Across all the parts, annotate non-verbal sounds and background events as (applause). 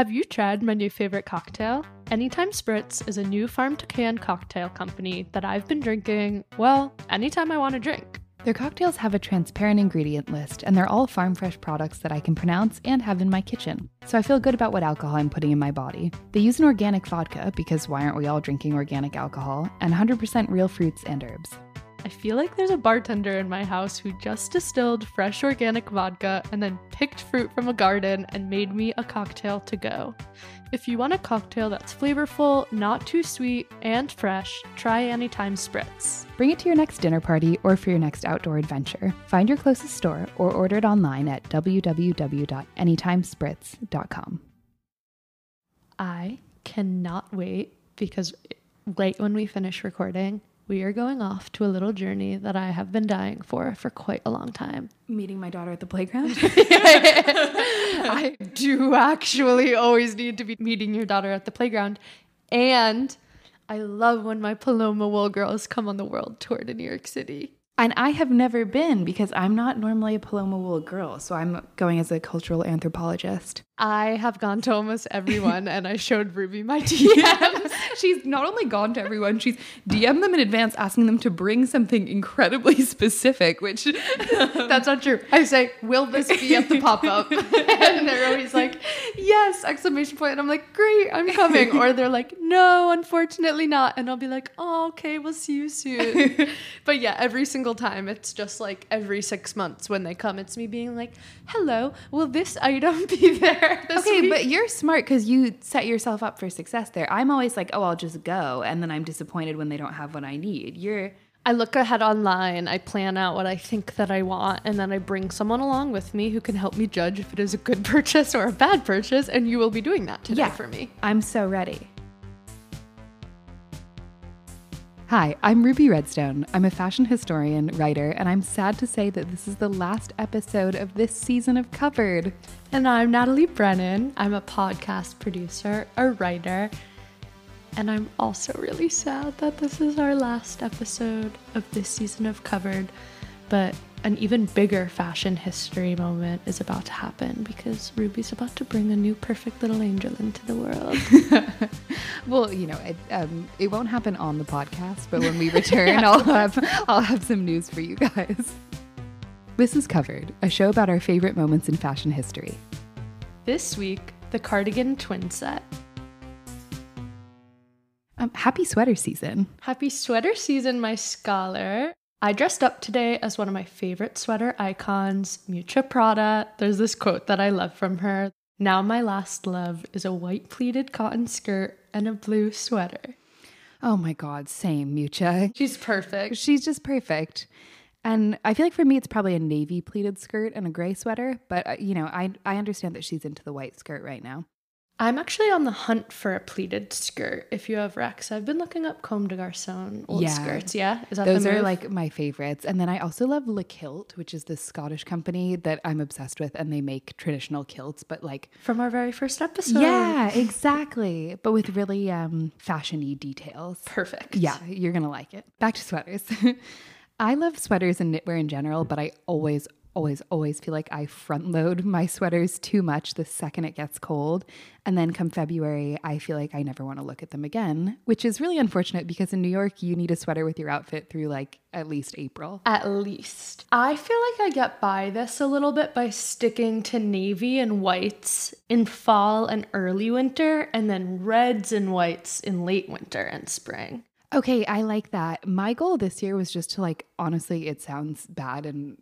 Have you tried my new favorite cocktail? Anytime Spritz is a new farm to can cocktail company that I've been drinking, well, anytime I want to drink. Their cocktails have a transparent ingredient list, and they're all farm fresh products that I can pronounce and have in my kitchen. So I feel good about what alcohol I'm putting in my body. They use an organic vodka, because why aren't we all drinking organic alcohol, and 100% real fruits and herbs. I feel like there's a bartender in my house who just distilled fresh organic vodka and then picked fruit from a garden and made me a cocktail to go. If you want a cocktail that's flavorful, not too sweet, and fresh, try Anytime Spritz. Bring it to your next dinner party or for your next outdoor adventure. Find your closest store or order it online at www.anytimespritz.com. I cannot wait because right when we finish recording, we are going off to a little journey that I have been dying for for quite a long time. Meeting my daughter at the playground? (laughs) I do actually always need to be meeting your daughter at the playground. And I love when my Paloma Wool girls come on the world tour to New York City. And I have never been because I'm not normally a Paloma Wool girl, so I'm going as a cultural anthropologist. I have gone to almost everyone (laughs) and I showed Ruby my (laughs) DMs. She's not only gone to everyone, she's DM'd them in advance asking them to bring something incredibly (laughs) specific, which (laughs) that's not true. I say, Will this be at the pop up? (laughs) and they're always like, Yes, exclamation point. And I'm like, Great, I'm coming. Or they're like, No, unfortunately not. And I'll be like, Oh, okay, we'll see you soon. but yeah, every single time it's just like every six months when they come, it's me being like, Hello, will this item be there? okay, week. but you're smart because you set yourself up for success there. I'm always like, oh, I'll just go, and then I'm disappointed when they don't have what I need. You're I look ahead online, I plan out what I think that I want, and then I bring someone along with me who can help me judge if it is a good (laughs) purchase or a bad purchase, and you will be doing that today yeah, for me. I'm so ready. Hi, I'm Ruby Redstone. I'm a fashion historian, writer, and I'm sad to say that this is the last episode of this season of Covered. And I'm Natalie Brennan. I'm a podcast producer, a writer, and I'm also really sad that this is our last episode of this season of Covered. But an even bigger fashion history moment is about to happen because Ruby's about to bring a new perfect little angel into the world. (laughs) (laughs) well, you know, it, um, it won't happen on the podcast, but when we (laughs) return, I'll have I'll have some news for you guys. This is covered, a show about our favorite moments in fashion history. This week, the cardigan twin set. Um, happy sweater season. Happy sweater season, my scholar. I dressed up today as one of my favorite sweater icons, Miuccia Prada. There's this quote that I love from her. Now my last love is a white pleated cotton skirt and a blue sweater. Oh my god, same Miuccia. She's perfect. She's just perfect. And I feel like for me, it's probably a navy pleated skirt and a gray sweater. But uh, you know, I I understand that she's into the white skirt right now. I'm actually on the hunt for a pleated skirt. If you have Rex, I've been looking up Comme des Garçons old yeah. skirts. Yeah, is that those are like my favorites? And then I also love Le Kilt, which is this Scottish company that I'm obsessed with, and they make traditional kilts, but like from our very first episode. Yeah, exactly. But with really um, fashiony details. Perfect. Yeah, you're gonna like it. Back to sweaters. (laughs) I love sweaters and knitwear in general, but I always, always, always feel like I front load (laughs) my sweaters too much the second it gets cold. And then come February, I feel like I never want to look at them again, which is really unfortunate because in New York, you need a sweater with your outfit through like at least April. At least. I feel like I get by this a little bit by sticking to navy and whites in fall and early winter, and then reds and whites in late winter and spring. Okay, I like that. My goal this year was just to like honestly, it sounds bad and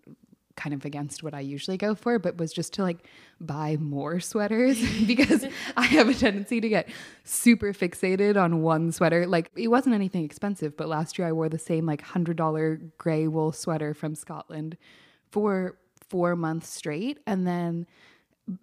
kind of against what I usually go for, but was just to like buy more sweaters (laughs) because I have a tendency to get super fixated on one sweater. Like it wasn't anything expensive, but last year I wore the same like $100 gray wool sweater from Scotland for 4 months straight and then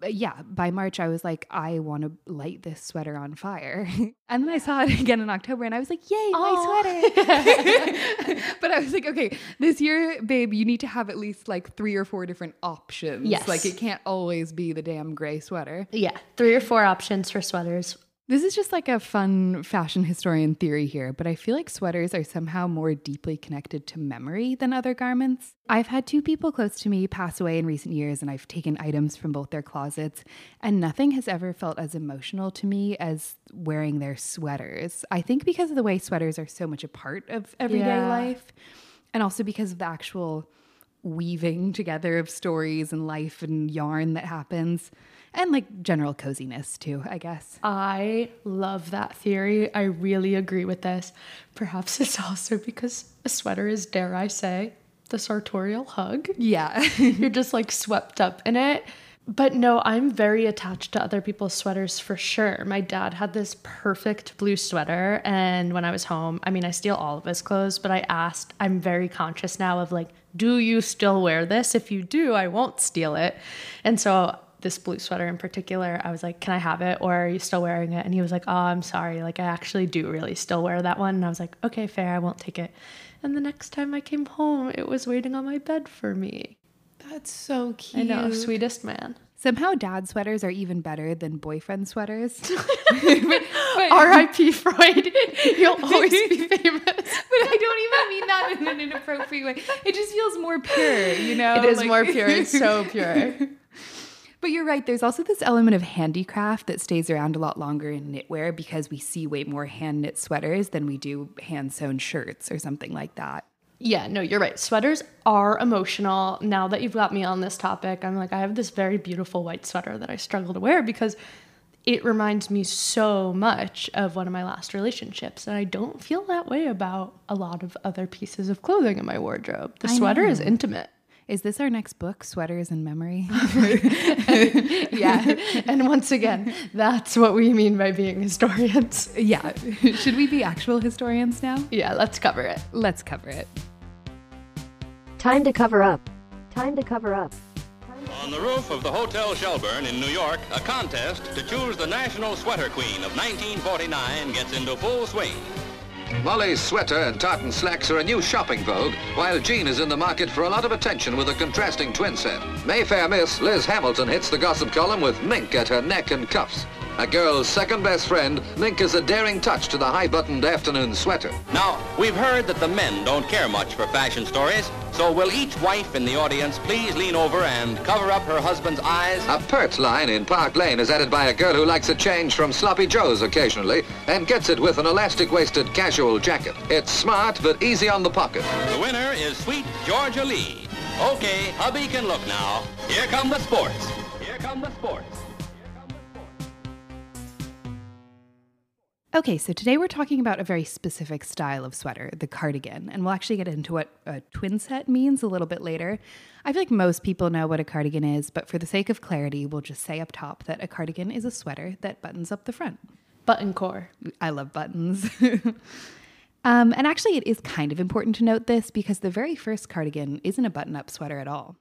yeah, by March, I was like, I want to light this sweater on fire. (laughs) and then I saw it (laughs) again in October and I was like, yay, my sweater. (laughs) but I was like, okay, this year, babe, you need to have at least like three or four different options. Yes. Like it can't always be the damn gray sweater. Yeah, three or four options for sweaters This is just like a fun fashion historian theory here, but I feel like sweaters are somehow more deeply connected to memory than other garments. I've had two people close to me pass away in recent years, and I've taken items from both their closets, and nothing has ever felt as emotional to me as wearing their sweaters. I think because of the way sweaters are so much a part of everyday Yeah. life, and also because of the actual weaving together of stories and life and yarn that happens, and like general coziness too, I guess. I love that theory. I really agree with this. Perhaps (laughs) it's also because a sweater is, dare I say, the sartorial hug. Yeah. (laughs) You're just like swept up in it. But no, I'm very attached to other people's sweaters for sure. My dad had this perfect blue sweater. And when I was home, I mean, I steal all of his clothes, but I asked, I'm very conscious now of like, do you still wear this? If you do, I won't steal it. And so this blue sweater in particular, I was like, can I have it? Or are you still wearing it? And he was like, oh, I'm sorry. Like, I actually do really still wear that one. And I was like, okay, fair. I won't take it. And the next time I came home, it was waiting on my bed for me. That's so cute. I know, sweetest man. Somehow dad sweaters are even better than boyfriend sweaters. (laughs) (laughs) R.I.P. Freud. (laughs) You'll always be famous. But I don't even mean that in an inappropriate way. It just feels more pure, you know? It is Like- more pure. It's so pure. But you're right. There's also this element of handicraft that stays around a lot longer in knitwear because we see way more hand knit sweaters than we do hand sewn shirts or something like that. Yeah, no, you're right. Sweaters are emotional. Now that you've got me on this topic, I'm like, I have this very beautiful white sweater that I struggle to wear because it reminds me so much of one of my last relationships. And I don't feel that way about a lot of other pieces of clothing in my wardrobe. The sweater is intimate. Is this our next book, Sweaters and Memory? (laughs) (laughs) Yeah. and once again, that's what we mean by being historians. yeah. (laughs) Should we be actual historians now? Yeah, let's cover it. Let's cover it. Time to cover up. Time to cover up. On the roof of the Hotel Shelburne in New York, a contest to choose the National Sweater Queen of 1949 gets into full swing. Molly's sweater and tartan slacks are a new shopping vogue, while Jean is in the market for a lot of attention with a contrasting twin set. Mayfair Miss Liz Hamilton hits the gossip column with mink at her neck and cuffs. A girl's second best friend, mink is a daring touch to the high-buttoned afternoon sweater. Now, we've heard that the men don't care much for fashion stories, so will each wife in the audience please lean over and cover up her husband's eyes? A pert line in Park Lane is added by a girl who likes a change from sloppy joes occasionally and gets it with an elastic-waisted casual jacket. It's smart but easy on the pocket. The winner is sweet Georgia Lee. Okay, hubby can look now. Here come the sports. Here come the sports. Okay, so today we're talking about a very specific style of sweater, the cardigan, and we'll actually get into what a twin set means a little bit later. I feel like most people know what a cardigan is, but for the sake of clarity, we'll just say up top that a cardigan is a sweater that buttons up the front. Button core. I love buttons. (laughs) um, and actually, it is kind of important to note this because the very first cardigan isn't a button up sweater at all.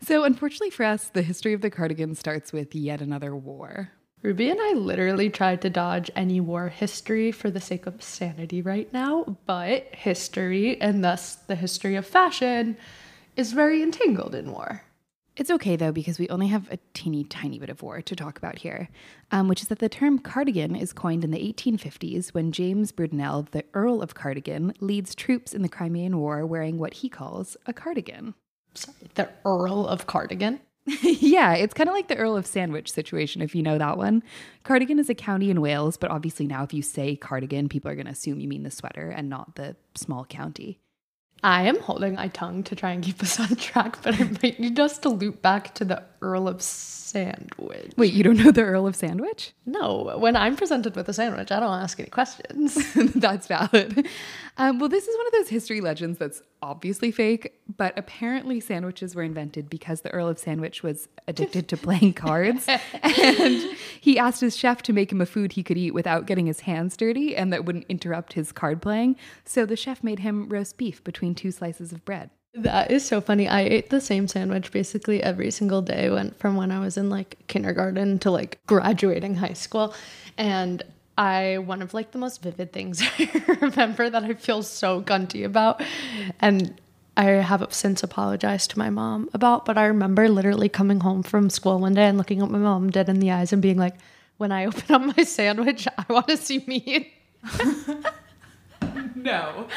So, unfortunately for us, the history of the cardigan starts with yet another war. Ruby and I literally tried to dodge any war history for the sake of sanity right now, but history, and thus the history of fashion, is very entangled in war. It's okay though, because we only have a teeny tiny bit of war to talk about here, um, which is that the term cardigan is coined in the 1850s when James Brudenell, the Earl of Cardigan, leads troops in the Crimean War wearing what he calls a cardigan. Sorry, the Earl of Cardigan. (laughs) yeah, it's kind of like the Earl of Sandwich situation, if you know that one. Cardigan is a county in Wales, but obviously now if you say cardigan, people are going to assume you mean the sweater and not the small county. I am holding my tongue to try and keep us on track, but I might need us to loop back to the Earl of Sandwich. Wait, you don't know the Earl of Sandwich? No, when I'm presented with a sandwich, I don't ask any questions. (laughs) that's valid. Um, well, this is one of those history legends that's obviously fake, but apparently sandwiches were invented because the Earl of Sandwich was addicted to playing (laughs) cards. and he asked his chef to make him a food he could eat without getting his hands dirty and that wouldn't interrupt his card playing. So the chef made him roast beef between two slices of bread. That is so funny. I ate the same sandwich basically every single day went from when I was in like kindergarten to like graduating high school. And I one of like the most vivid things (laughs) I remember that I feel so gunty about. And I have since apologized to my mom about, but I remember literally coming home from school one day and looking at my mom dead in the eyes and being like, when I (laughs) open up my sandwich, I want to see meat. (laughs) No.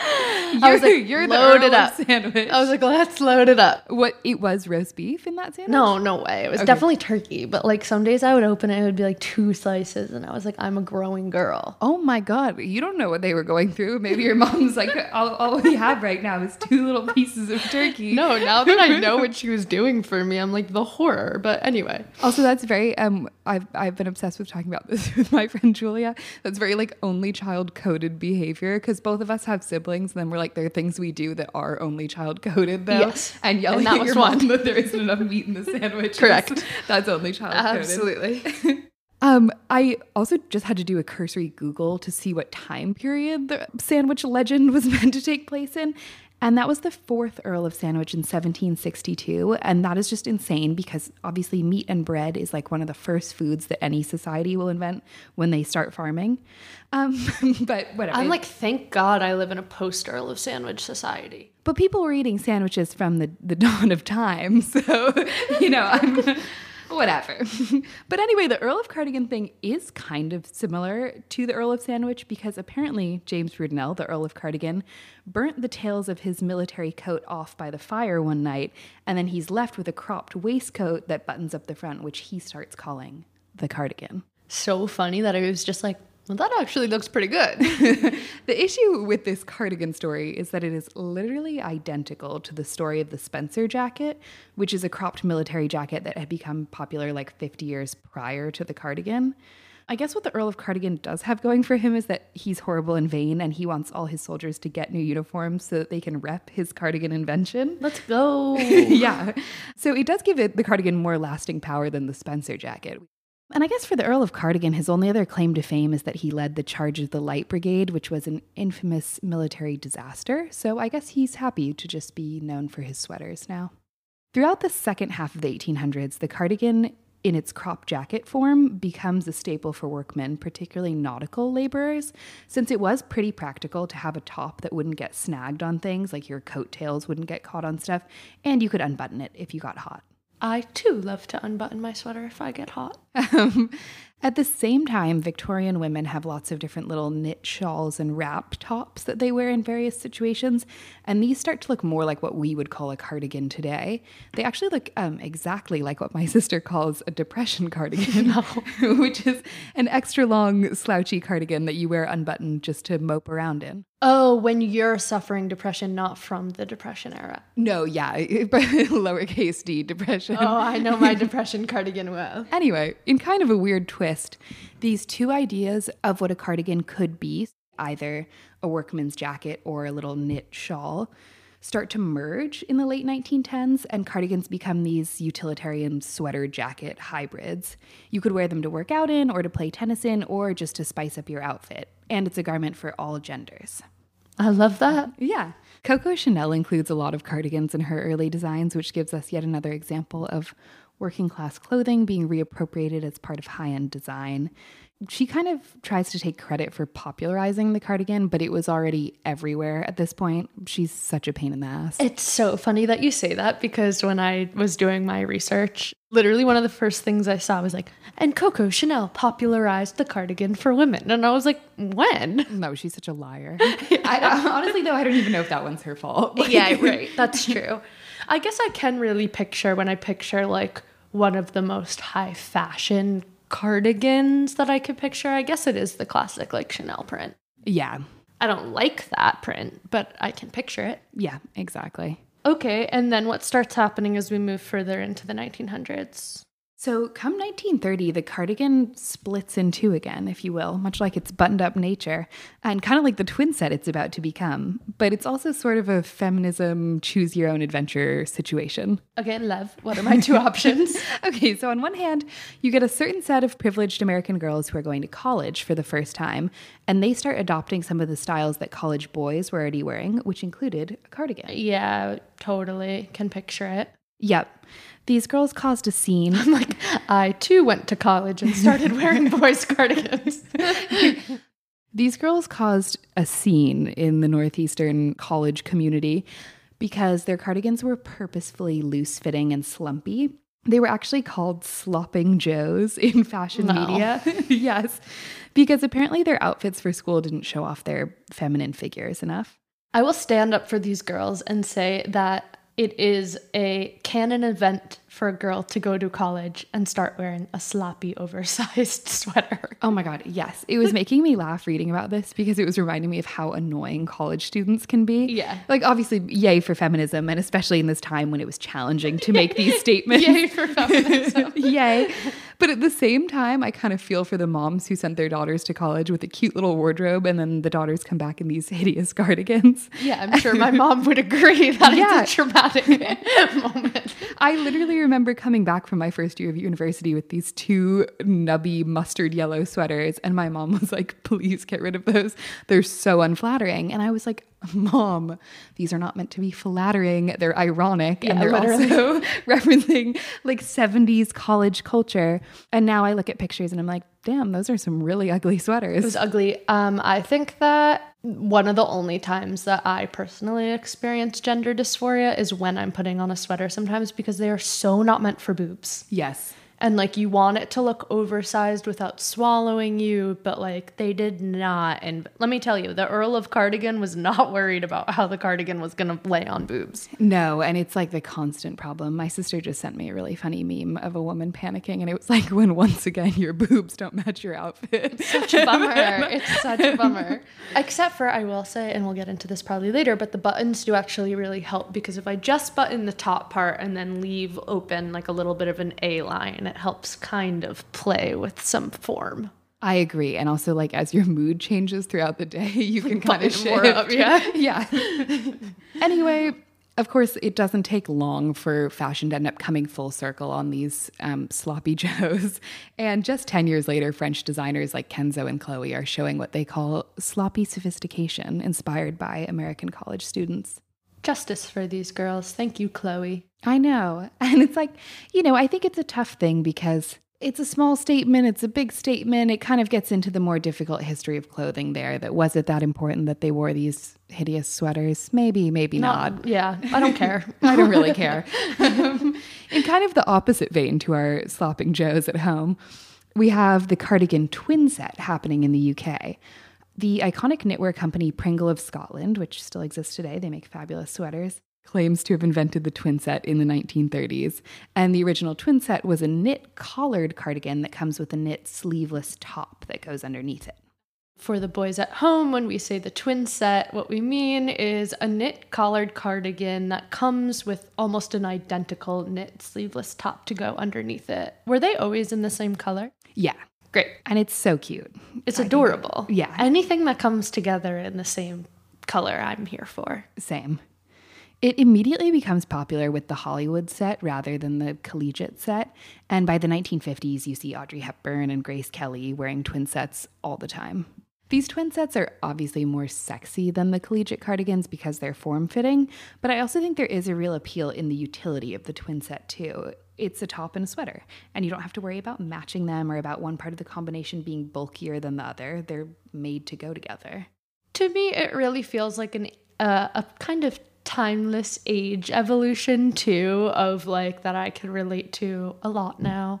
(laughs) I was like, you're the load it Earl up. sandwich. I was like, let's load it up. what? It was roast beef in that sandwich? No, no way. It was definitely turkey, but like some days I would open it, it would be like two slices, and I was like, I'm a growing girl. Oh my god, you don't know what they were going through. Maybe your mom's like, all, all we have right now is two little pieces of turkey. No, now that I know what (laughs) she was doing for me, I'm like the horror. But anyway, Also, that's very um. I've I've been obsessed with talking about this (laughs) with my friend Julia. That's very like only child coded behavior because both of us have siblings, and then we're like there are things we do that are only child coded though. Yes. and yelling And that at was your mom one. that there isn't enough meat in the sandwich. Correct. That's only child coded. absolutely. (laughs) Um, I also just had to do a cursory Google to see what time period the sandwich legend was (laughs) meant to take place in. And that was the fourth Earl of Sandwich in 1762. And that is just insane because obviously meat and bread is like one of the first foods that any society will invent when they start farming. Um, (laughs) but whatever. I'm like, thank God I live in a post Earl of Sandwich society. But people were eating sandwiches from the, the (laughs) dawn of time. So, you know, I'm, (laughs) whatever. (laughs) but anyway, the Earl of Cardigan thing is kind of similar to the Earl of Sandwich because apparently James Brudenell, the Earl of Cardigan, burnt the tails of his military coat off by the fire one night, and then he's left with a cropped waistcoat that buttons up the front, which he starts calling the cardigan. So funny that I was just like, well, that actually looks pretty good. (laughs) The issue with this cardigan story is that it is literally identical to the story of the Spencer jacket, which is a cropped military jacket that had become popular like 50 years prior to the cardigan. I guess what the Earl of Cardigan does have going for him is that he's horrible and vain, and he wants all his soldiers to get new uniforms so that they can rep his cardigan invention. Let's go. (laughs) yeah. So it does give it the cardigan more lasting power than the Spencer jacket. And I guess for the Earl of Cardigan, his only other claim to fame is that he led the charge of the Light Brigade, which was an infamous military disaster. So I guess he's happy to just be known for his sweaters now. Throughout the second half of the 1800s, the cardigan in its crop jacket form becomes a staple for workmen, particularly nautical laborers, since it was pretty practical to have a top that wouldn't get snagged on things, like your coattails wouldn't get caught on stuff, and you could unbutton it if you got hot. I too love to unbutton my sweater if I get hot. Um, (laughs) (laughs) at the same time, Victorian women have lots of different little knit shawls and wrap tops that they wear in various situations, and these start to look more like what we would call a cardigan today. They actually look um, exactly like what my (laughs) sister calls a depression cardigan, (laughs) (laughs) which is an extra long, slouchy cardigan that you wear unbuttoned just to mope around in. Oh, when you're suffering depression, not from the depression era. No, yeah, lowercase d depression. Oh, I know my depression cardigan well. Anyway, in kind of a weird twist, these two ideas of what a cardigan could be, either a workman's jacket or a little knit shawl, start to merge in the late 1910s, and cardigans become these utilitarian sweater jacket hybrids. You could wear them to work out in, or to play tennis in, or just to spice up your outfit. And it's a garment for all genders. I love that. Yeah. Coco Chanel includes a lot of cardigans in her early designs, which gives us yet another example of working class clothing being reappropriated as part of high end design. She kind of tries to take credit for popularizing the cardigan, but it was already everywhere at this point. She's such a pain in the ass. It's so funny that you say that because when I was doing my research, literally one of the first things I saw was like, and Coco Chanel popularized the cardigan for women. And I was like, when? no, she's such a liar. (laughs) I, honestly, though, I don't even know if that one's her fault. yeah, (laughs) right. That's true. I guess I can really picture when I picture like one of the most high fashion cardigans that I could picture. I guess it is the classic like Chanel print. yeah. I don't like that print, but I can picture it. Yeah, exactly. Okay, and then what starts happening as we move further into the 1900s? So, come 1930, the cardigan splits in two again, if you will, much like its buttoned up nature, and kind of like the twin set it's about to become. But it's also sort of a feminism, choose your own adventure situation. Again, love. What are my two (laughs) options? Okay, so on one hand, you get a certain set of privileged American girls who are going to college for the first time, and they start adopting some of the styles that college boys were already wearing, which included a cardigan. Yeah, totally. Can picture it. Yep. These girls caused a scene. (laughs) I'm like, I too went to college and started wearing (laughs) boys' cardigans. (laughs) These girls caused a scene in the Northeastern college community because their cardigans were purposefully loose fitting and slumpy. They were actually called slopping joes in fashion No. media. yes, because apparently their outfits for school didn't show off their feminine figures enough. I will stand up for these girls and say that it is a canon event for a girl to go to college and start wearing a sloppy, oversized (laughs) sweater. Oh my God, yes. It was making me laugh reading about this because it was reminding me of how annoying college students can be. Yeah. Like, obviously, yay for feminism, and especially in this time when it was challenging to make these (laughs) statements. Yay for feminism. (laughs) Yay. But at the same time, I kind of feel for the moms who sent their daughters to college with a cute little wardrobe and then the daughters come back in these (laughs) hideous cardigans. Yeah, I'm sure my mom would agree that Yeah. it's a traumatic (laughs) moment. I literally remember coming back from my first year of university with these two nubby mustard yellow sweaters, and my mom was like, please get rid of those. They're so unflattering. And I was like, Mom, these are not meant to be flattering. They're ironic. and they're literally. also (laughs) referencing like 70s college culture. And now I look at pictures and I'm like, damn, those are some really (laughs) ugly sweaters. It was ugly. Um, I think that one of the only times that I personally experience gender dysphoria is when I'm putting on a sweater sometimes because they are so not meant for boobs. yes. And like you want it to look oversized without swallowing you, but like they did not. And let me tell you, the Earl of Cardigan was not (laughs) worried about how the cardigan was going to lay on boobs. No, and it's like the constant problem. My sister just sent me a really funny meme of a woman panicking, and it was (laughs) like when once again your boobs don't match your outfit. Such a bummer. (laughs) it's such a bummer. Except for, I will say, and we'll get into this probably later, but the buttons do actually really help because if I just button the top part and then leave open like a little bit of an A line, it helps kind of play with some form. I agree, and also like as your mood changes throughout the day, (laughs) you can kind of shift. more up, yeah. (laughs) yeah. anyway, of course, it doesn't take long for fashion to end up coming full circle on these um, sloppy (laughs) joes. And just 10 years later, French designers like Kenzo and Chloe are showing what they call sloppy sophistication, inspired by American college students. Justice for these girls. Thank you, Chloe. I know. (laughs) And it's like, you know, I think it's a tough thing because it's a small statement, it's a big statement. It kind of gets into the more difficult history of clothing there. That was it that important that they wore these hideous sweaters? Maybe, maybe not. Yeah, I don't care. (laughs) I don't really care. (laughs) In kind of the opposite vein to our slopping joes at home, we have the cardigan twin set happening in the UK. The iconic knitwear company Pringle of Scotland, which still exists today, they make fabulous sweaters, claims to have invented the twin set in the 1930s. And the original twin set was a knit collared cardigan that comes with a knit sleeveless top that goes underneath it. For the boys at home, when we say the twin set, what we mean is a knit collared cardigan that comes with almost an identical knit sleeveless top to go underneath it. Were they always in the same color? Yeah. Great. And it's so cute. It's adorable. yeah. Anything that comes together in the same color, I'm here for. Same. It immediately becomes popular with the Hollywood set rather than the collegiate set. And by the 1950s, you see Audrey Hepburn and Grace Kelly wearing twin sets all the time. These twin sets are obviously more sexy than the collegiate cardigans because they're form fitting, but I also think there is a real appeal in the utility of the twin set too. It's a top and a sweater, and you don't have to worry about matching them or about one part of the combination being bulkier than the other. They're made to go together. To me, it really feels like an uh, a kind of timeless age evolution too of like that I can relate to a lot now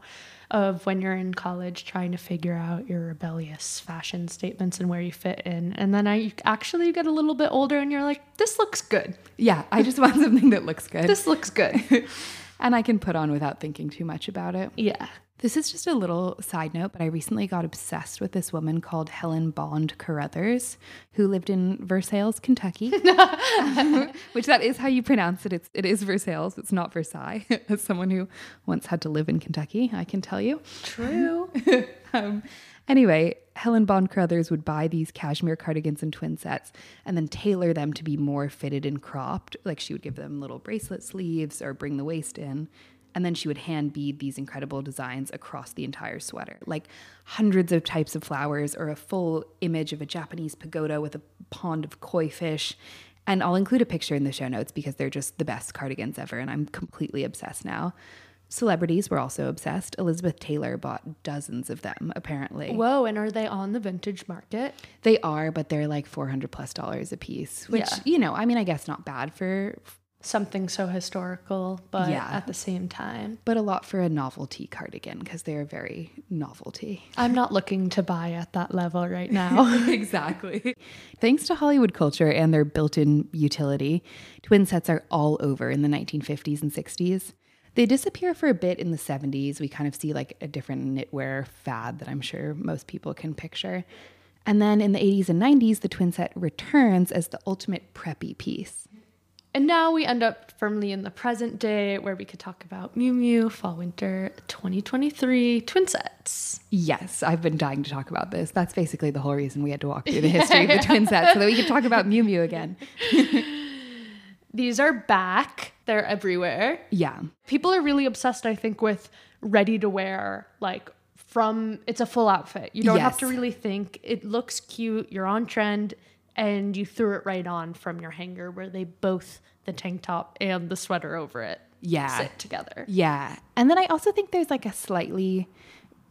of when you're in college trying to figure out your rebellious fashion statements and where you fit in and then I actually you get a little bit older and you're like this looks good Yeah, I just want (laughs) something that looks good. this looks good (laughs) and I can put on without thinking too much about it. yeah This is just a little side note, but I recently got obsessed with this woman called Helen Bond Carruthers, who lived in Versailles, Kentucky. (laughs) (laughs) Which that is how you pronounce it. It's it is Versailles. It's not Versailles. (laughs) As someone who once had to live in Kentucky, I can tell you. true um, anyway, Helen Bond Carruthers would buy these cashmere cardigans and twin sets and then tailor them to be more fitted and cropped. Like she would give them little bracelet sleeves or bring the waist in. And then she would hand bead these incredible designs across the entire sweater, like hundreds of types of flowers or a full image of a Japanese pagoda with a pond of koi fish. And I'll include a picture in the show notes because they're just the best cardigans ever. And I'm completely obsessed now. Celebrities were also obsessed. Elizabeth Taylor bought dozens of them, apparently. whoa and are they on the vintage market They are, but they're like 400 plus dollars a piece, which, Yeah. you know, I mean, I guess not bad for something so historical, but Yeah. at the same time, But a lot for a novelty cardigan because they are very novelty. I'm not looking to buy at that level right (laughs) now. (laughs) exactly. Thanks to Hollywood culture and their built in utility, twin sets are all over in the 1950s and 60s. They disappear for a bit in the 70s. We kind of see like a different knitwear fad that I'm sure most people can picture. And then in the 80s and 90s, the twin set returns as the ultimate preppy piece. And now we end up firmly in the present day where we could talk about Miu Miu Fall Winter 2023 twin sets. Yes, I've been dying to talk about this. That's basically the whole reason we had to walk through the history of the (laughs) twin set so that we could talk about Miu Miu again. (laughs) These are back, they're everywhere. Yeah. People are really obsessed, I think, with ready to wear, like from it's a full outfit. You don't have to really think. It looks cute, you're on trend, and you threw it right on from your hanger where they both the tank top and the sweater over it Yeah. sit together. Yeah. And then I also think there's like a slightly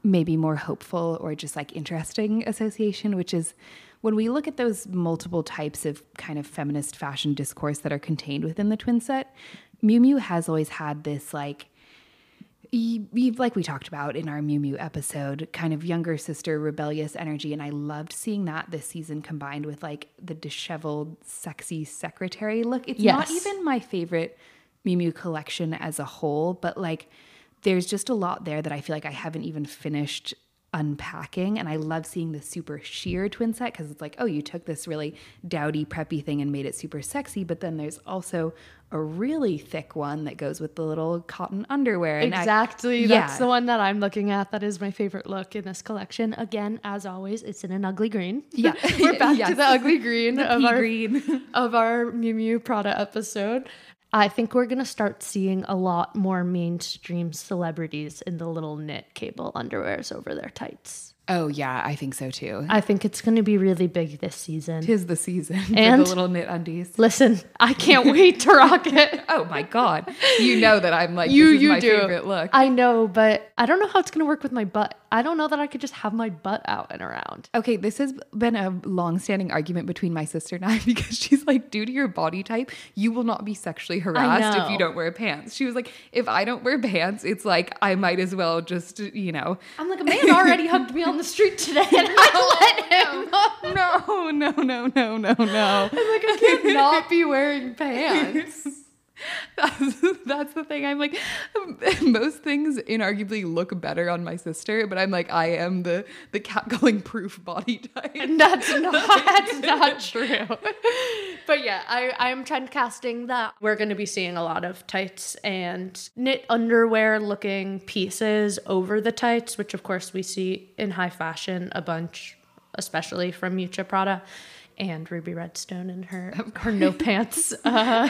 maybe more hopeful or just like interesting association, which is when we look at those multiple types of kind of feminist fashion discourse that are contained within the twin set, Miu Miu has always had this like y- y- like we talked about in our Miu Miu episode, kind of younger sister rebellious energy. And I loved seeing that this season combined with like the disheveled, sexy secretary look. It's not even my favorite Miu Miu collection as a whole, but like there's just a lot there that I feel like I haven't even finished unpacking and I love seeing the super sheer twin set because it's like oh you took this really dowdy preppy thing and made it super sexy but then there's also a really thick one that goes with the little cotton underwear and I- Exactly. That's Yeah. the one that I'm looking at. That is my favorite look in this collection. Again, as always, it's in an ugly green. (laughs) Yeah. We're back to the ugly green The of our green. of our Miu Miu Prada episode. I think we're gonna start seeing a lot more mainstream celebrities in the little knit cable underwears over their tights. Oh yeah I think so too I think it's gonna be really big this season. tis the season for And- the little knit undies Listen, I can't (laughs) wait to rock it. (laughs) oh my god you know that I'm like You this is you my do. favorite look I know, but I don't know how it's gonna work with my butt. I don't know that I could just have my butt out and around. Okay, this has been a long-standing argument between my sister and I (laughs) because she's like, due to your body type, you will not be sexually harassed if you don't wear pants. She was like, if I don't wear pants, it's like I might as well just, you know. I'm like a man already hugged me on the street today, and (laughs) I let him. No, no, no, no, no, no. I'm like, I can't (laughs) not be wearing pants. (laughs) That's, that's the thing. I'm like, most things inarguably look better on my sister, but I'm like, I am the the catcalling proof body type. That's not that's not true. But yeah, I I'm trend casting that we're going to be seeing a lot of tights and knit underwear looking pieces over the tights, which of course we see in high fashion a bunch, especially from Miuccia Prada. And Ruby Redstone and her her no pants, (laughs) uh,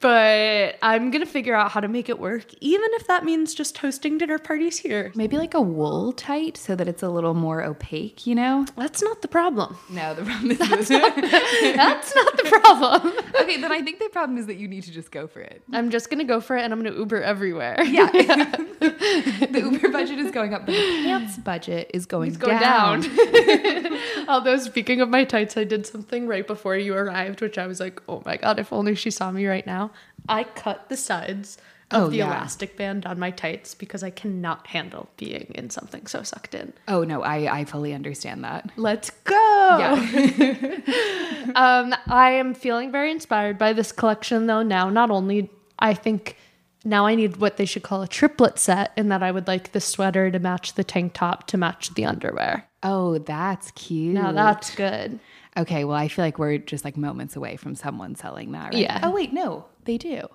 but I'm gonna figure out how to make it work, even if that means just hosting dinner parties here. Maybe like a wool tight so that it's a little more opaque, you know? That's not the problem. No, the problem is That's (laughs) not the problem. okay, then I think the problem is that you need to just go for it. I'm just gonna go for it and I'm gonna Uber everywhere. Yeah. (laughs) the Uber budget is going up, but the pants budget is going, It's going down. down. Although speaking of my tights, I did something right before you arrived, which I was like, oh my god, if only she saw me right now. I cut the sides of Oh, the yeah. elastic band on my tights because I cannot handle being in something so sucked in. Oh no, I, I fully understand that. Let's go. Yeah. (laughs) Um, I am feeling very inspired by this collection, though. Now, not only I think now I need what they should call a triplet set, and that I would like the sweater to match the tank top to match the underwear. oh, that's cute. Now that's good. okay. Well, I feel like we're just like moments away from someone selling that. Right? Yeah. Oh wait, no, they do.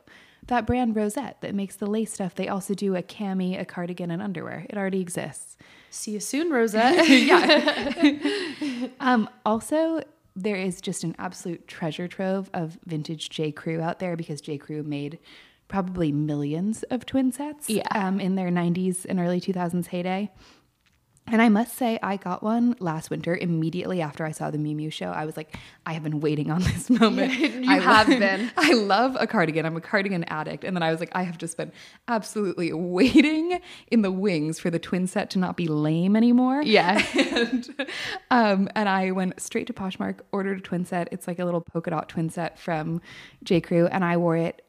That brand Rosette that makes the lace stuff. They also do a cami, a cardigan, and underwear. It already exists. See you soon, Rosette. (laughs) (laughs) Um, also, there is just an absolute treasure trove of vintage J. Crew out there because J. Crew made probably millions of twin sets Yeah. um, in their 90s and early 2000s heyday. And I must say, I got one last winter immediately after I saw the Miu Miu show. I was like, I have been waiting on this (laughs) moment. (laughs) you I have love- been. (laughs) I love a cardigan. I'm a cardigan addict. And then I was like, I have just been absolutely waiting in the wings for the twin set to not be lame anymore. Yeah. and, um, and I went straight to Poshmark, ordered a twin set. It's like a little polka dot twin set from J. Crew, and I wore it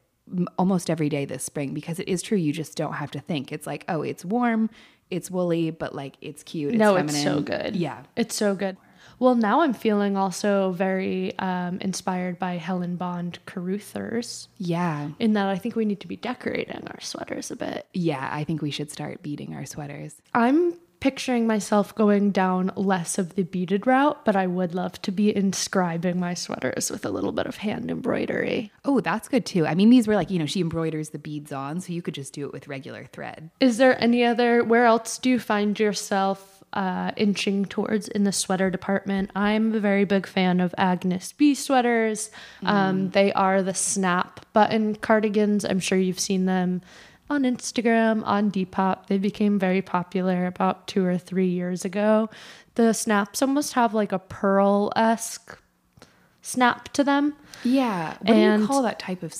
almost every day this spring because it is true. You just don't have to think. It's like, oh, it's warm, it's woolly, but like it's cute. It's no, feminine. it's so good. Yeah. It's so good. Well, now I'm feeling also very um, inspired by Helen Bond Carruthers Yeah. in that I think we need to be decorating our sweaters a bit. Yeah. I think we should start beading our sweaters. I'm picturing myself going down less of the beaded route, but I would love to be inscribing my sweaters with a little bit of hand embroidery. Oh, that's good too. I mean, these were like, you know, she embroiders the beads on, so you could just do it with regular thread. Is there any other, where else do you find yourself uh, inching towards in the sweater department? I'm a very big fan of Agnes B sweaters. Um, they are the snap button cardigans. I'm sure you've seen them on Instagram, on Depop. They became very popular about two or three years ago. The snaps almost have like a pearl esque snap to them. Yeah. What do you And- call that type of?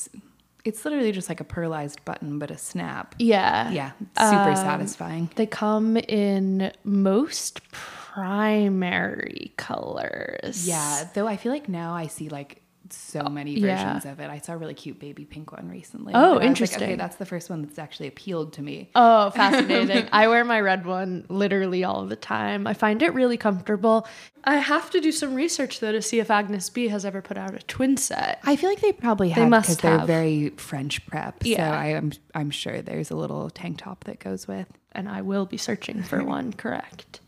It's literally just like a pearlized button, but a snap. Yeah. Yeah, super um, satisfying. They come in most primary colors. Yeah, though I feel like now I see like so oh, many yeah. versions of it. I saw a really cute baby pink one recently. Oh, and I was like, interesting. okay, that's the first one that's actually appealed to me. Oh, (laughs) fascinating. I wear my red one literally all the time. I find it really comfortable. I have to do some research though to see if Agnes B has ever put out a twin set. I feel like they probably have must because they're very French prep. So Yeah. I am I'm sure there's a little tank top that goes with. And I will be searching for (laughs) one, correct.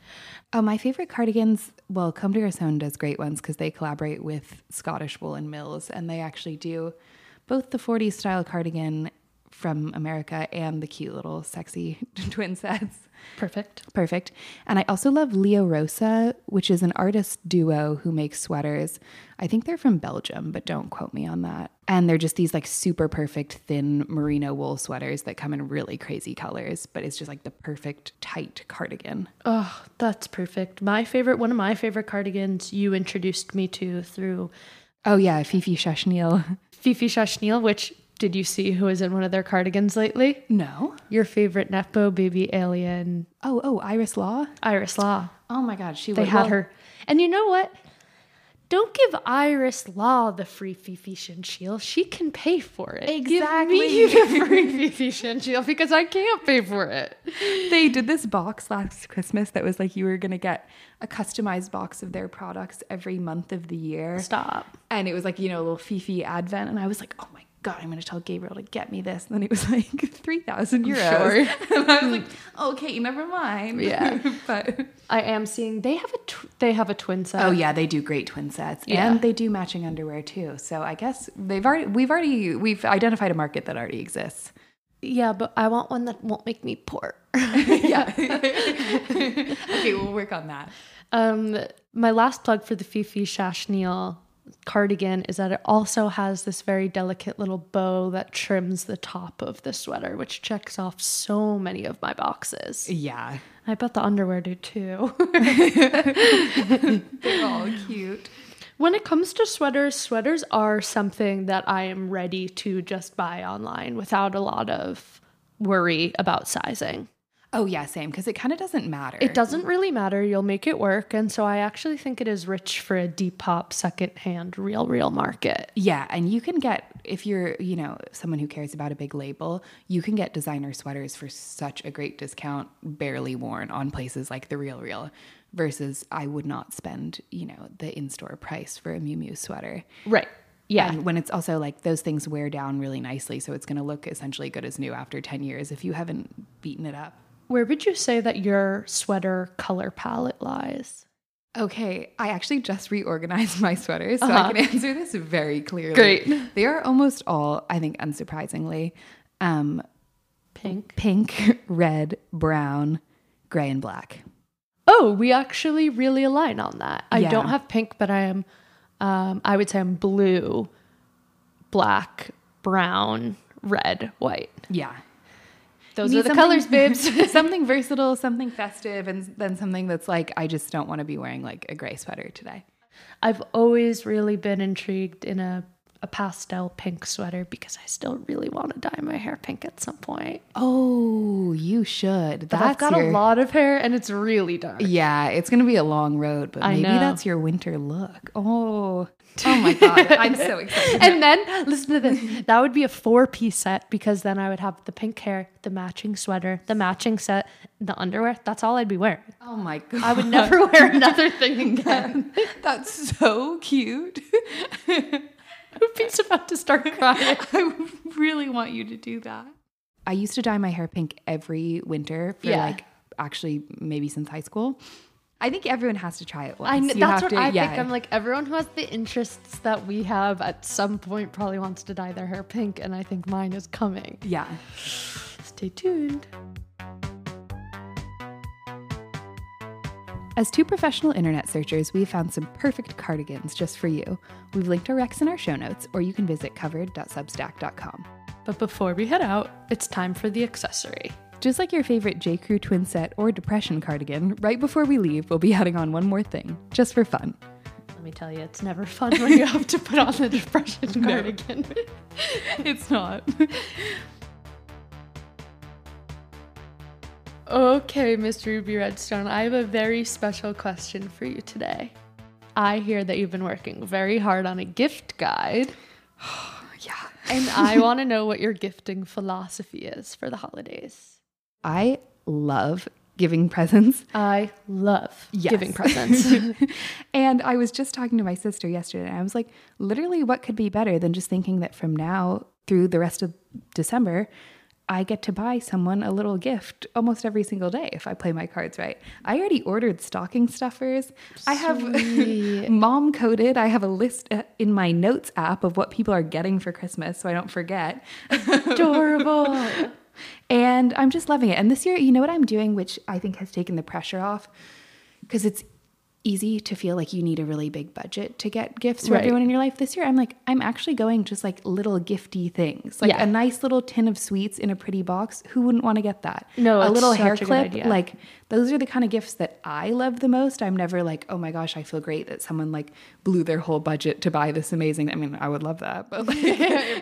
Oh, my favorite cardigans. Well, Comme des Garçons does great ones because they collaborate with Scottish woolen Mills, and they actually do both the 40s style cardigan from America and the cute little sexy (laughs) twin sets. Perfect. Perfect. And I also love Leo Rosa, which is an artist duo who makes sweaters. I think they're from Belgium, but don't quote me on that. And they're just these like super perfect thin merino wool sweaters that come in really crazy colors, but it's just like the perfect tight cardigan. Oh, that's perfect. My favorite, one of my favorite cardigans you introduced me to through Oh yeah, Fifi Chachnil. (laughs) Fifi Chachnil, which did you see who was in one of their cardigans lately? No. Your favorite Nepo baby alien, Oh, oh, Iris Law. Iris Law. Oh my God, she They would- had well, her. And you know what? Don't give Iris Law the free Fifi Chachnil. She can pay for it. Exactly. Give me (laughs) the free Fifi Chachnil because I can't pay for it. They did this box last Christmas that was like you were gonna get a customized box of their products every month of the year. Stop. And it was like, you know, a little Fifi advent. And I was like, oh my God, I'm going to tell Gabriel to get me this. And then it was (laughs) like 3,000 euros. Sure. (laughs) and I was like, (laughs) okay, never mind. Yeah. but I am seeing they have a tw- they have a twin set. oh yeah, they do great twin sets Yeah. and they do matching underwear too. So I guess they've already, we've already, we've identified a market that already exists. yeah, but I want one that won't make me poor. yeah. okay, we'll work on that. Um, my last plug for the Fifi Chachnil cardigan is that it also has this very delicate little bow that trims the top of the sweater, which checks off so many of my boxes. Yeah. I bet the underwear do too. (laughs) They're all cute. when it comes to sweaters, sweaters are something that I am ready to just buy online without a lot of worry about sizing. Oh yeah, same. Because it kind of doesn't matter. It doesn't really matter. You'll make it work. And so I actually think it is rich for a Depop secondhand real, real market. Yeah, and you can get if you're, you know, someone who cares about a big label, you can get designer sweaters for such a great discount, barely worn on places like the Real Real. Versus, I would not spend, you know, the in-store price for a Miu Miu sweater. Right. Yeah. And when it's also like those things wear down really nicely, so it's going to look essentially good as new after ten years if you haven't beaten it up. Where would you say that your sweater color palette lies? Okay, I actually just reorganized my sweaters, so Uh-huh. I can answer this very clearly. Great. They are almost all, I think, unsurprisingly, um, Pink. pink, (laughs) red, brown, gray, and black. Oh, we actually really align on that. I Yeah. don't have pink, but I am, um, I would say I'm blue, black, brown, red, white. Yeah. Those are the colors, babes. (laughs) something (laughs) versatile, something festive, and then something that's like, I just don't want to be wearing like a gray sweater today. I've always really been intrigued in a, a pastel pink sweater because I still really want to dye my hair pink at some point. Oh, you should. But I've got your- a lot of hair and it's really dark. Yeah, it's gonna be a long road, but maybe that's your winter look. Oh, (laughs) oh my god, I'm so (laughs) excited. And then listen to this. That would be a four piece set because then I would have the pink hair, the matching sweater, the matching set, the underwear. That's all I'd be wearing. oh my god, I would never (laughs) wear another thing again. That's so cute. Ruby's about to start crying. I really want you to do that. I used to dye my hair pink every winter for Yeah. like actually maybe since high school. I think everyone has to try it once. I kn- You that's what to- I yeah. think. I'm like everyone who has the interests that we have at some point probably wants to dye their hair pink, and I think mine is coming. yeah. (sighs) Stay tuned. As two professional internet searchers, we've found some perfect cardigans just for you. We've linked our recs in our show notes, or you can visit covered.substack.com. But before we head out, it's time for the accessory. Just like your favorite J. Crew twin set or depression cardigan, right before we leave, we'll be adding on one more thing, just for fun. Let me tell you, it's never fun when you have to put on the depression cardigan. (laughs) It's not. Okay, Miss Ruby Redstone, I have a very special question for you today. I hear that you've been working very hard on a gift guide, (sighs) yeah. and I (laughs) want to know what your gifting philosophy is for the holidays. I love giving presents. I love Yes. giving (laughs) presents. and I was just talking to my sister yesterday, and I was like, literally, what could be better than just thinking that from now through the rest of December, I get to buy someone a little gift almost every single day if I play my cards right. I already ordered stocking stuffers. I have (laughs) mom coded. I have a list uh, in my notes app of what people are getting for Christmas so I don't forget. (laughs) Adorable. And I'm just loving it. And this year, you know what I'm doing, which I think has taken the pressure off? Because it's easy to feel like you need a really big budget to get gifts for Right. everyone in your life. This year, I'm like, I'm actually going just like little gifty things, like Yeah. a nice little tin of sweets in a pretty box. Who wouldn't want to get that? No, a little hair a clip. Like those are the kind of gifts that I love the most. I'm never like, oh my gosh, I feel great that someone like blew their whole budget to buy this amazing. I mean, I would love that, but like, (laughs) (laughs)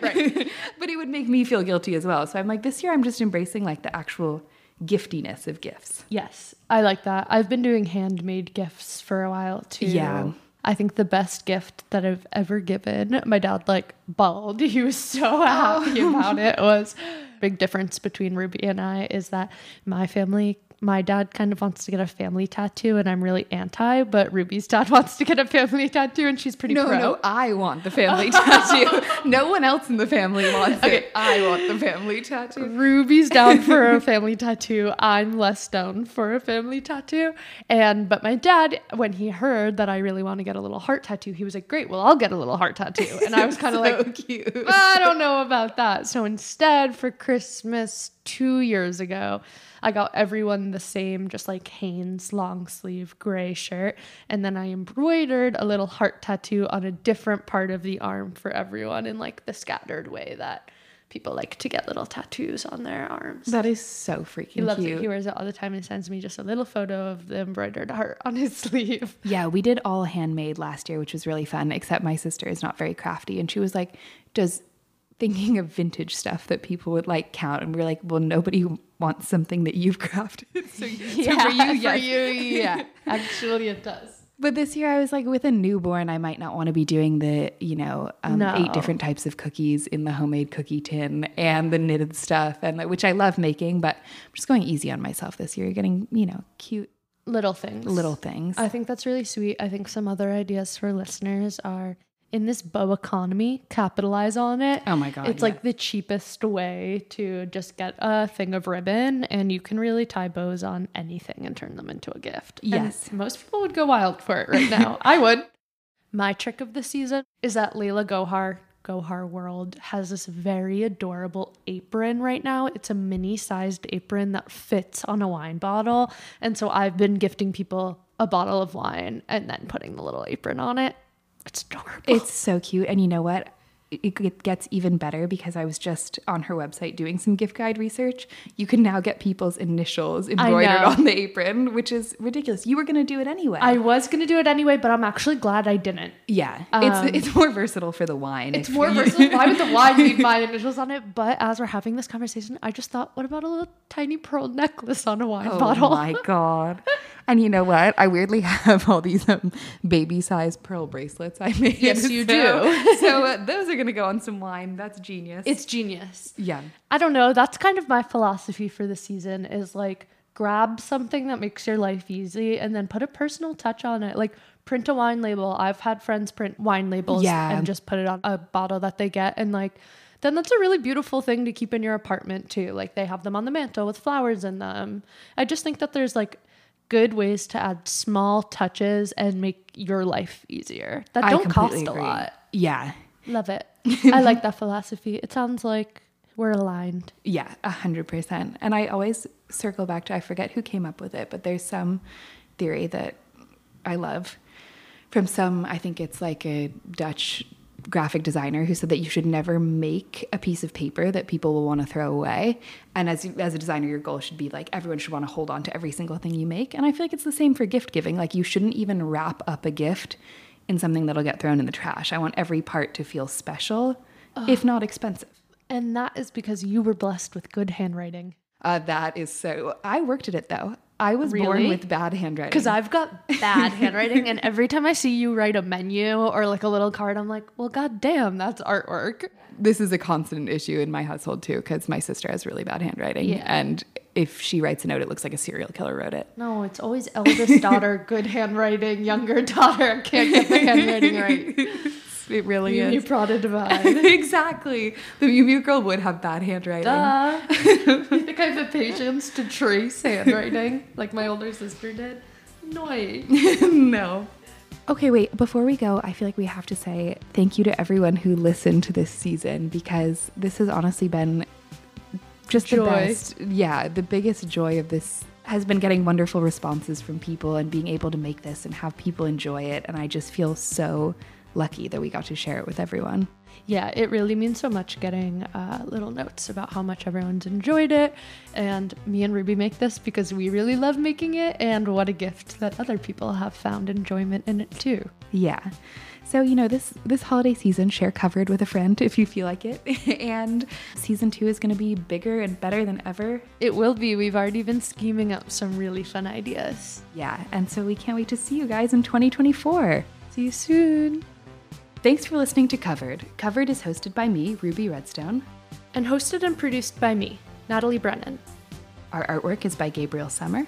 but it would make me feel guilty as well. So I'm like, this year I'm just embracing like the actual giftiness of gifts. Yes, I like that. I've been doing handmade gifts for a while too. Yeah. I think the best gift that I've ever given, my dad like bawled. (laughs) He was so happy oh. about it. Was big difference between Ruby and I is that my family my dad kind of wants to get a family tattoo and I'm really anti, but Ruby's dad (laughs) wants to get a family tattoo and she's pretty No, pro. no, I want the family (laughs) tattoo. No one else in the family wants it. I want the family tattoo. Ruby's down (laughs) for a family tattoo. I'm less down for a family tattoo. And but my dad, when he heard that I really want to get a little heart tattoo, he was like, "Great, well I'll get a little heart tattoo." And I was kind of like, cute. I don't know about that. So instead, for Christmas two years ago, I got everyone the same, just like Hanes long sleeve gray shirt. And then I embroidered a little heart tattoo on a different part of the arm for everyone in like the scattered way that people like to get little tattoos on their arms. That is so freaking he loves cute. it. He wears it all the time and sends me just a little photo of the embroidered heart on his (laughs) sleeve. Yeah, we did all handmade last year, which was really fun, except my sister is not very crafty. And she was like, Does thinking of vintage stuff that people would like count? And we are like, Well, nobody wants something that you've (laughs) crafted. So, so Yeah, for you, for yes. you, yeah. (laughs) Actually, it does. But this year, I was like, with a newborn, I might not want to be doing the, you know, um, No. eight different types of cookies in the homemade cookie tin and the knitted stuff, and which I love making. But I'm just going easy on myself this year, getting, you know, cute Little things. little things. I think that's really sweet. I think some other ideas for listeners are in this bow economy, capitalize on it. Oh my God, It's yeah. like the cheapest way to just get a thing of ribbon and you can really tie bows on anything and turn them into a gift. And Yes. most people would go wild for it right now. (laughs) I would. My trick of the season is that Laila Gohar, Gohar World, has this very adorable apron right now. It's a mini sized apron that fits on a wine bottle. And so I've been gifting people a bottle of wine and then putting the little apron on it. It's adorable. It's so cute. And you know what? it gets even better because I was just on her website doing some gift guide research. You can now get people's initials embroidered on the apron, which is ridiculous. You were going to do it anyway. I was gonna do it anyway, but I'm actually glad I didn't. yeah, Um, it's it's more versatile for the wine. It's more you- versatile. Why would the wine need (laughs) my initials on it? But as we're having this conversation, I just thought, what about a little tiny pearl necklace on a wine Oh bottle? Oh my god! (laughs) And you know what? I weirdly (laughs) have all these um, baby-sized pearl bracelets I made. Yes, you So- do. (laughs) so uh, (laughs) those are gonna go on some wine. That's genius. It's genius. yeah. I don't know. That's kind of my philosophy for the season is like grab something that makes your life easy and then put a personal touch on it. Like print a wine label. I've had friends print wine labels Yeah. and just put it on a bottle that they get and like then that's a really beautiful thing to keep in your apartment too. Like they have them on the mantle with flowers in them. I just think that there's like good ways to add small touches and make your life easier that I don't cost completely a lot. Yeah. Love it. (laughs) I like that philosophy. It sounds like we're aligned. Yeah, a hundred percent. And I always circle back to I forget who came up with it, but there's some theory that I love from some. I think it's like a Dutch graphic designer who said that you should never make a piece of paper that people will want to throw away. And as as a designer, your goal should be like everyone should want to hold on to every single thing you make. And I feel like it's the same for gift giving. Like you shouldn't even wrap up a gift in something that'll get thrown in the trash. I want every part to feel special, if not expensive. And that is because you were blessed with good handwriting. Uh, that is so. I worked at it though. I was born with bad handwriting. Because I've got bad handwriting, and every time I see you write a menu or like a little card, I'm like, well, god damn, that's artwork. this is a constant issue in my household too, because my sister has really bad handwriting, Yeah. and if she writes a note, it looks like a serial killer wrote it. No, it's always eldest daughter, good handwriting, younger (laughs) daughter, can't get the handwriting right. (laughs) It really You is. Prada (laughs) divide. exactly. The Miu Miu girl would have bad handwriting. Duh. (laughs) you think I have the patience to trace handwriting like my older sister did? No. (laughs) no. Okay, wait. Before we go, I feel like we have to say thank you to everyone who listened to this season because this has honestly been just Joy. the best. Yeah, the biggest joy of this has been getting wonderful responses from people and being able to make this and have people enjoy it. And I just feel so lucky that we got to share it with everyone. Yeah, it really means so much getting uh, little notes about how much everyone's enjoyed it. And me and Ruby make this because we really love making it, and what a gift that other people have found enjoyment in it too. Yeah. So, you know, this this holiday season, share covered with a friend (laughs) if you feel like it. (laughs) and season 2 is going to be bigger and better than ever. It will be. We've already been scheming up some really fun ideas. Yeah, and so we can't wait to see you guys in 2024. See you soon. Thanks for listening to Covered. Covered is hosted by me, Ruby Redstone. And hosted and produced by me, Natalie Brennan. Our artwork is by Gabriel Summer.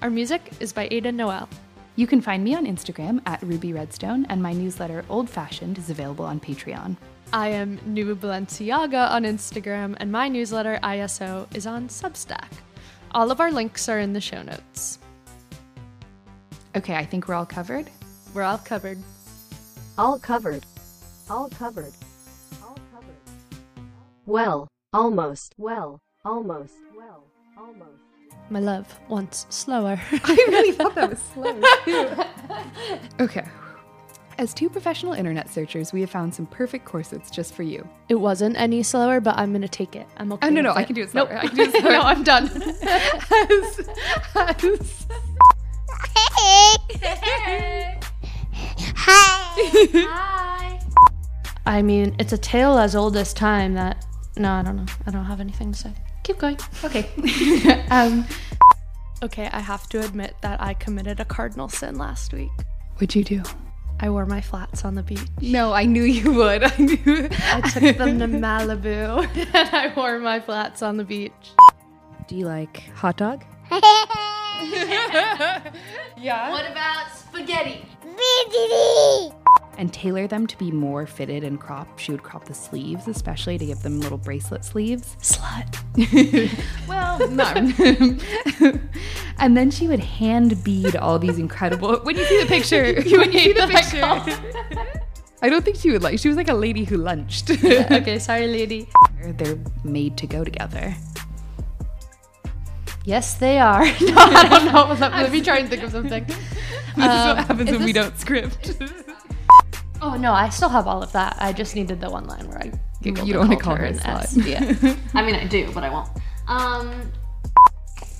Our music is by Ada Noel. You can find me on Instagram at Ruby Redstone, and my newsletter Old Fashioned is available on Patreon. I am New Balenciaga on Instagram, and my newsletter, ISO, is on Substack. All of our links are in the show notes. Okay, I think we're all covered. We're all covered. All covered. All covered. All covered. Well, almost. Well, almost. Well, almost. My love, once slower. (laughs) I really thought that was slow. (laughs) too. okay. As two professional internet searchers, we have found some perfect corsets just for you. it wasn't any slower, but I'm gonna take it. I'm okay. Oh, no, no, with I it. can do it Nope. slower. I can do it slower. (laughs) no, I'm done. As- as- I mean, it's a tale as old as time that. No, I don't know. I don't have anything to say. Keep going. okay. (laughs) um, (laughs) Okay, I have to admit that I committed a cardinal sin last week. what'd you do? I wore my flats on the beach. No, I knew you would. I knew. I took them to Malibu (laughs) and I wore my flats on the beach. Do you like hot dog? Yeah. What about spaghetti? And tailor them to be more fitted and crop. She would crop the sleeves, especially to give them little bracelet sleeves. Slut. (laughs) Well, not. (laughs) (laughs) and then she would hand bead all these incredible. When you see the picture, when you see the picture, I don't think she would like. She was like a lady who lunched. okay, sorry, lady. They're made to go together. Yes, they are. no, I don't know. Let, me try and think of something. This is what Um, happens when we don't script. Oh no, I still have all of that. I just needed the one line where I giggled. You don't wanna call called her an slut. S. Yeah. I mean, I do, but I won't. Um,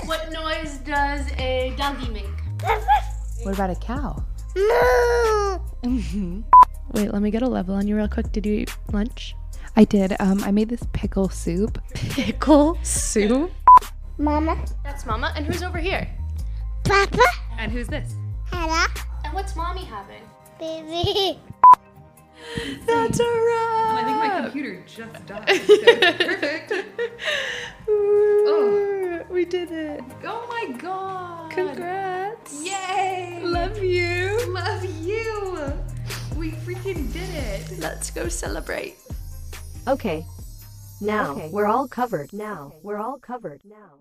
what noise does a doggy make? What about a cow? Wait, let me get a level on you real quick. Did you eat lunch? I did. Um, I made this pickle soup. Pickle soup. Mama, That's Mama. And who's over here? Papa, And who's this? Hello, And what's Mommy having? baby. That's a wrap. I think my computer just died. Perfect. (laughs) Oh, we did it. Oh my god. Congrats. Yay. Love you. Love you. We freaking did it. Let's go celebrate. Okay. Now we're all covered. Now we're all covered. Now.